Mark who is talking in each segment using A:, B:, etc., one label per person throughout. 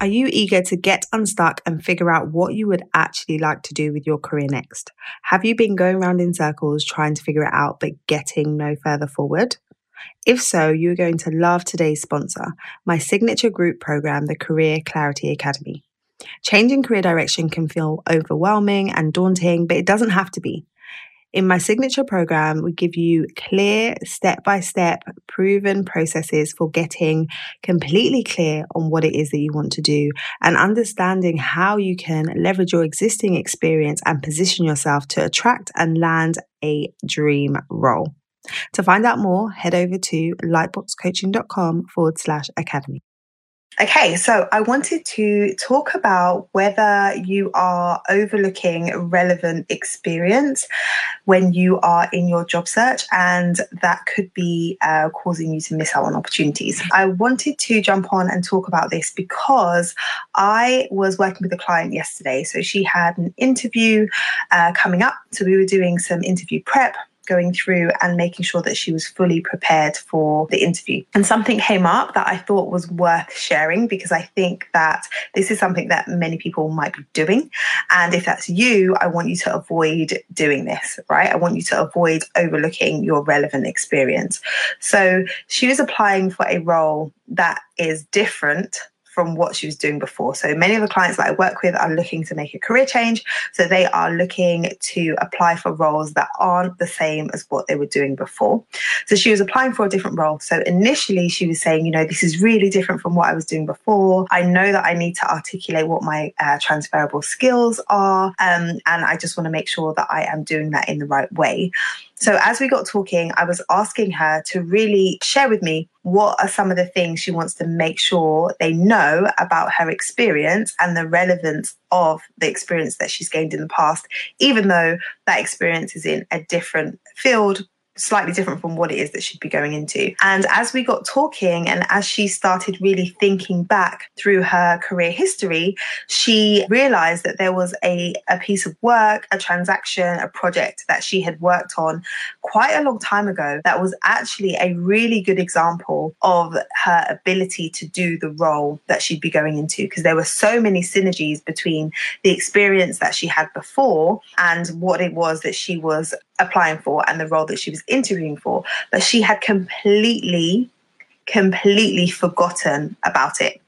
A: Are you eager to get unstuck and figure out what you would actually like to do with your career next? Have you been going around in circles trying to figure it out but getting no further forward? If so, you're going to love today's sponsor, my signature group program, the Career Clarity Academy. Changing career direction can feel overwhelming and daunting, but it doesn't have to be. In my signature program, we give you clear, step by step, proven processes for getting completely clear on what it is that you want to do and understanding how you can leverage your existing experience and position yourself to attract and land a dream role. To find out more, head over to lightboxcoaching.com forward slash academy. Okay, so I wanted to talk about whether you are overlooking relevant experience when you are in your job search, and that could be uh, causing you to miss out on opportunities. I wanted to jump on and talk about this because I was working with a client yesterday. So she had an interview uh, coming up. So we were doing some interview prep going through and making sure that she was fully prepared for the interview. And something came up that I thought was worth sharing because I think that this is something that many people might be doing. And if that's you, I want you to avoid doing this, right? I want you to avoid overlooking your relevant experience. So she was applying for a role that is different from what she was doing before. So many of the clients that I work with are looking to make a career change. So they are looking to apply for roles that aren't the same as what they were doing before. So she was applying for a different role. So initially she was saying, you know, this is really different from what I was doing before. I know that I need to articulate what my uh, transferable skills are. Um, and I just want to make sure that I am doing that in the right way. So, as we got talking, I was asking her to really share with me what are some of the things she wants to make sure they know about her experience and the relevance of the experience that she's gained in the past, even though that experience is in a different field, slightly different from what it is that she'd be going into. And as we got talking and as she started really thinking back through her career history, she realized that there was a, a piece of work, a transaction, a project that she had worked on quite a long time ago that was actually a really good example of her ability to do the role that she'd be going into because there were so many synergies between the experience that she had before and what it was that she was applying for and the role that she was interviewing for, but she had completely, completely forgotten about it.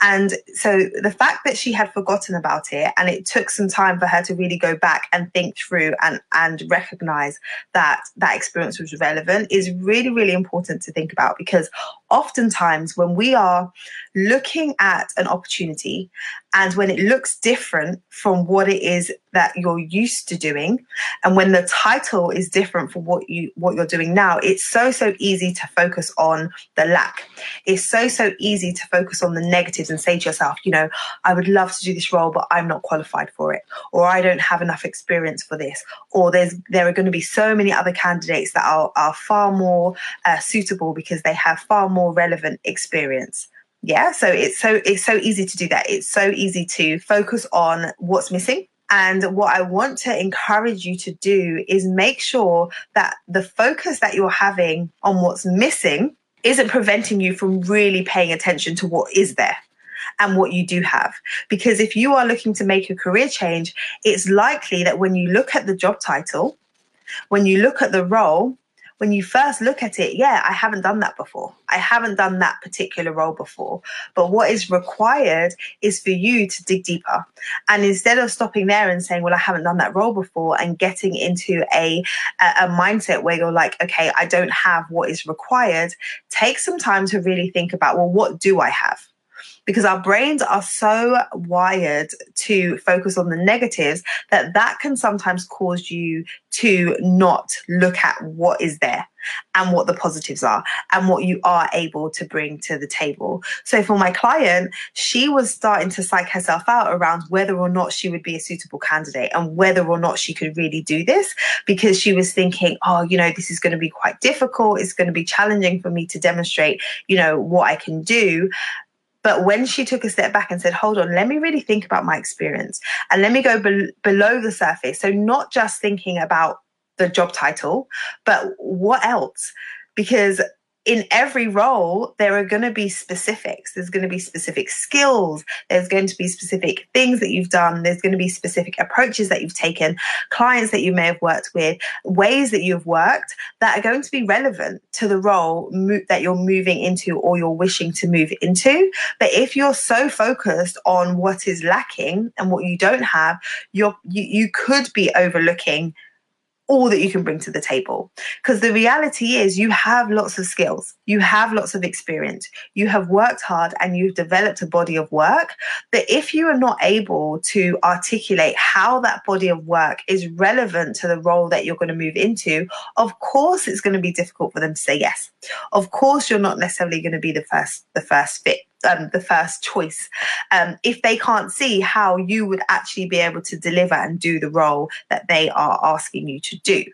A: And so the fact that she had forgotten about it and it took some time for her to really go back and think through and, and recognize that that experience was relevant is really, really important to think about because oftentimes when we are looking at an opportunity and when it looks different from what it is that you're used to doing and when the title is different from what you what you're doing now it's so so easy to focus on the lack. It's so so easy to focus on the negatives and say to yourself you know i would love to do this role but i'm not qualified for it or i don't have enough experience for this or there's there are going to be so many other candidates that are are far more uh, suitable because they have far more relevant experience. Yeah so it's so it's so easy to do that. It's so easy to focus on what's missing. And what I want to encourage you to do is make sure that the focus that you're having on what's missing isn't preventing you from really paying attention to what is there and what you do have. Because if you are looking to make a career change, it's likely that when you look at the job title, when you look at the role, when you first look at it, yeah, I haven't done that before. I haven't done that particular role before. But what is required is for you to dig deeper. And instead of stopping there and saying, well, I haven't done that role before and getting into a, a, mindset where you're like, okay, I don't have what is required, take some time to really think about, well, what do I have? Because our brains are so wired to focus on the negatives that that can sometimes cause you to not look at what is there and what the positives are and what you are able to bring to the table. So for my client, she was starting to psych herself out around whether or not she would be a suitable candidate and whether or not she could really do this because she was thinking, oh, you know, this is going to be quite difficult. It's going to be challenging for me to demonstrate, you know, what I can do. But when she took a step back and said, hold on, let me really think about my experience and let me go be- below the surface. So, not just thinking about the job title, but what else? Because in every role, there are going to be specifics. There's going to be specific skills. There's going to be specific things that you've done. There's going to be specific approaches that you've taken, clients that you may have worked with, ways that you've worked that are going to be relevant to the role mo- that you're moving into or you're wishing to move into. But if you're so focused on what is lacking and what you don't have, you're, you, you could be overlooking all that you can bring to the table. Because the reality is, you have lots of skills, you have lots of experience, you have worked hard, and you've developed a body of work. But if you are not able to articulate how that body of work is relevant to the role that you're going to move into, of course it's going to be difficult for them to say yes. Of course, you're not necessarily going to be the first the first fit um, the first choice um, if they can't see how you would actually be able to deliver and do the role that they are asking you to do.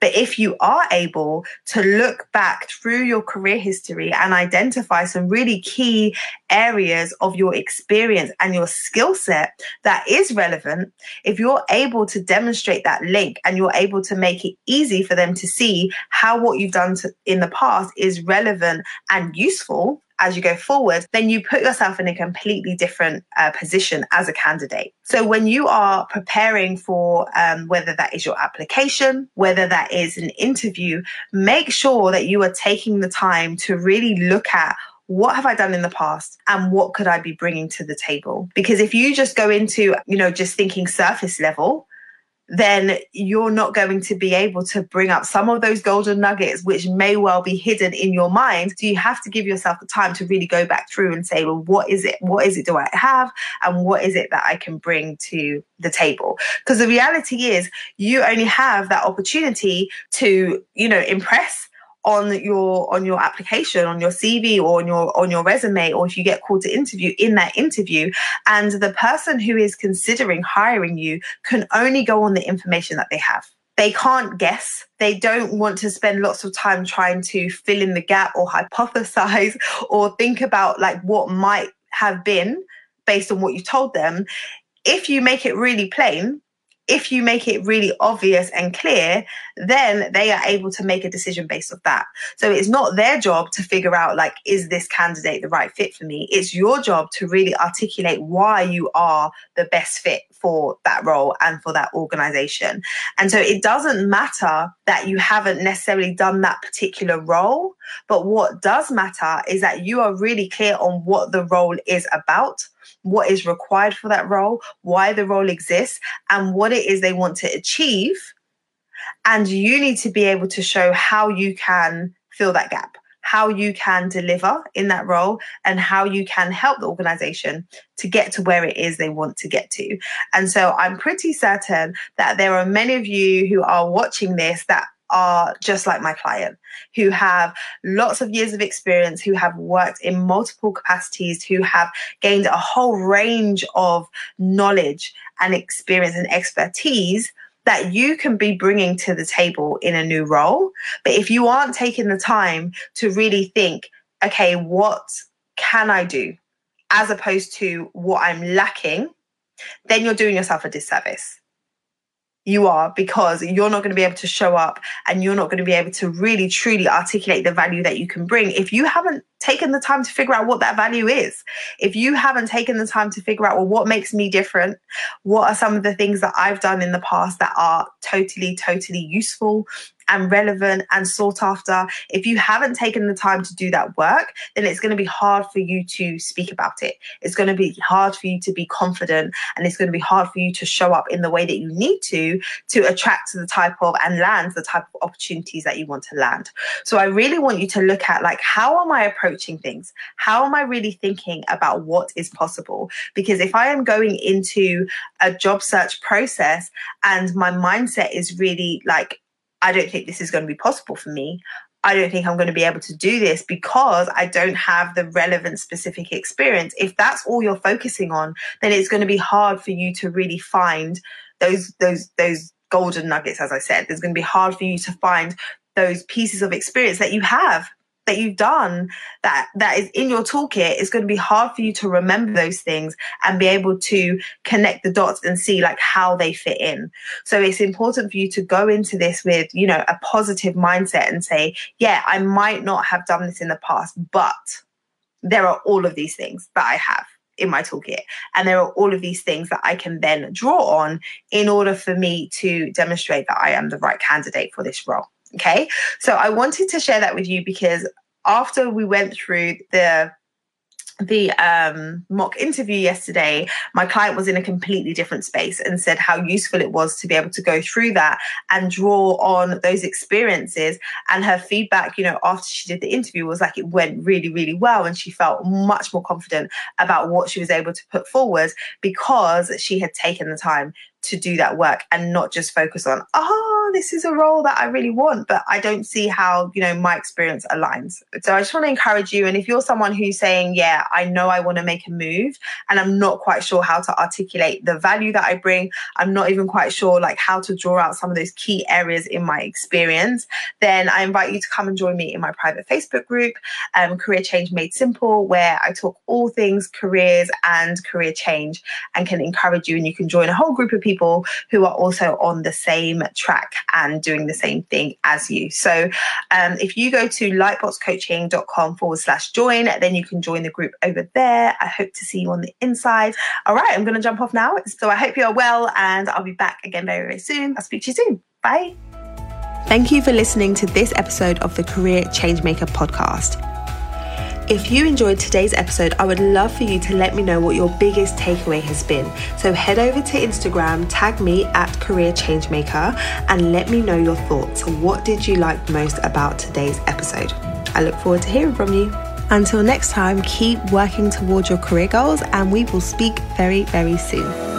A: But if you are able to look back through your career history and identify some really key areas of your experience and your skill set that is relevant, if you're able to demonstrate that link and you're able to make it easy for them to see how what you've done to, in the past is relevant and useful, as you go forward, then you put yourself in a completely different uh, position as a candidate. So when you are preparing for um, whether that is your application, whether that is an interview, make sure that you are taking the time to really look at what have I done in the past and what could I be bringing to the table? Because if you just go into, you know, just thinking surface level, then you're not going to be able to bring up some of those golden nuggets, which may well be hidden in your mind. So you have to give yourself the time to really go back through and say, well, what is it? What is it do I have? And what is it that I can bring to the table? Because the reality is you only have that opportunity to, you know, impress on your on your application on your cv or on your on your resume or if you get called to interview in that interview. And the person who is considering hiring you can only go on the information that they have. They can't guess. They don't want to spend lots of time trying to fill in the gap or hypothesize or think about like what might have been based on what you told them. If you make it really plain if you make it really obvious and clear, then they are able to make a decision based off that. So it's not their job to figure out, like, is this candidate the right fit for me? It's your job to really articulate why you are the best fit for that role and for that organization. And so it doesn't matter that you haven't necessarily done that particular role, but what does matter is that you are really clear on what the role is about what is required for that role, why the role exists, and what it is they want to achieve. And you need to be able to show how you can fill that gap, how you can deliver in that role, and how you can help the organization to get to where it is they want to get to. And so I'm pretty certain that there are many of you who are watching this that are just like my client, who have lots of years of experience, who have worked in multiple capacities, who have gained a whole range of knowledge and experience and expertise that you can be bringing to the table in a new role. But if you aren't taking the time to really think, okay, what can I do? As opposed to what I'm lacking, then you're doing yourself a disservice you are because you're not going to be able to show up and you're not going to be able to really truly articulate the value that you can bring if you haven't taken the time to figure out what that value is. If you haven't taken the time to figure out, well, what makes me different? What are some of the things that I've done in the past that are totally, totally useful and relevant and sought after, if you haven't taken the time to do that work, then it's going to be hard for you to speak about it. It's going to be hard for you to be confident and it's going to be hard for you to show up in the way that you need to to attract the type of and land the type of opportunities that you want to land. So I really want you to look at like how am I approaching things? How am I really thinking about what is possible? Because if I am going into a job search process and my mindset is really like I don't think this is going to be possible for me. I don't think I'm going to be able to do this because I don't have the relevant specific experience. If that's all you're focusing on, then it's going to be hard for you to really find those those those golden nuggets as I said. It's going to be hard for you to find those pieces of experience that you have that you've done that that is in your toolkit it's going to be hard for you to remember those things and be able to connect the dots and see like how they fit in so it's important for you to go into this with you know a positive mindset and say yeah i might not have done this in the past but there are all of these things that i have in my toolkit. And there are all of these things that I can then draw on in order for me to demonstrate that I am the right candidate for this role. Okay. So I wanted to share that with you because after we went through the the um, mock interview yesterday, my client was in a completely different space and said how useful it was to be able to go through that and draw on those experiences. And her feedback, you know, after she did the interview was like it went really, really well. And she felt much more confident about what she was able to put forward because she had taken the time to do that work and not just focus on, oh, this is a role that I really want, but I don't see how, you know, my experience aligns. So I just want to encourage you. And if you're someone who's saying, yeah, I know I want to make a move and I'm not quite sure how to articulate the value that I bring, I'm not even quite sure like how to draw out some of those key areas in my experience, then I invite you to come and join me in my private Facebook group, um, Career Change Made Simple, where I talk all things careers and career change and can encourage you and you can join a whole group of people who are also on the same track and doing the same thing as you. So um, if you go to lightboxcoaching.com forward slash join, then you can join the group over there. I hope to see you on the inside. All right, I'm going to jump off now. So I hope you are well and I'll be back again very, very soon. I'll speak to you soon. Bye. Thank you for listening to this episode of the Career Changemaker podcast. If you enjoyed today's episode, I would love for you to let me know what your biggest takeaway has been. So head over to Instagram, tag me at Career Changemaker, and let me know your thoughts. What did you like most about today's episode? I look forward to hearing from you. Until next time, keep working towards your career goals, and we will speak very, very soon.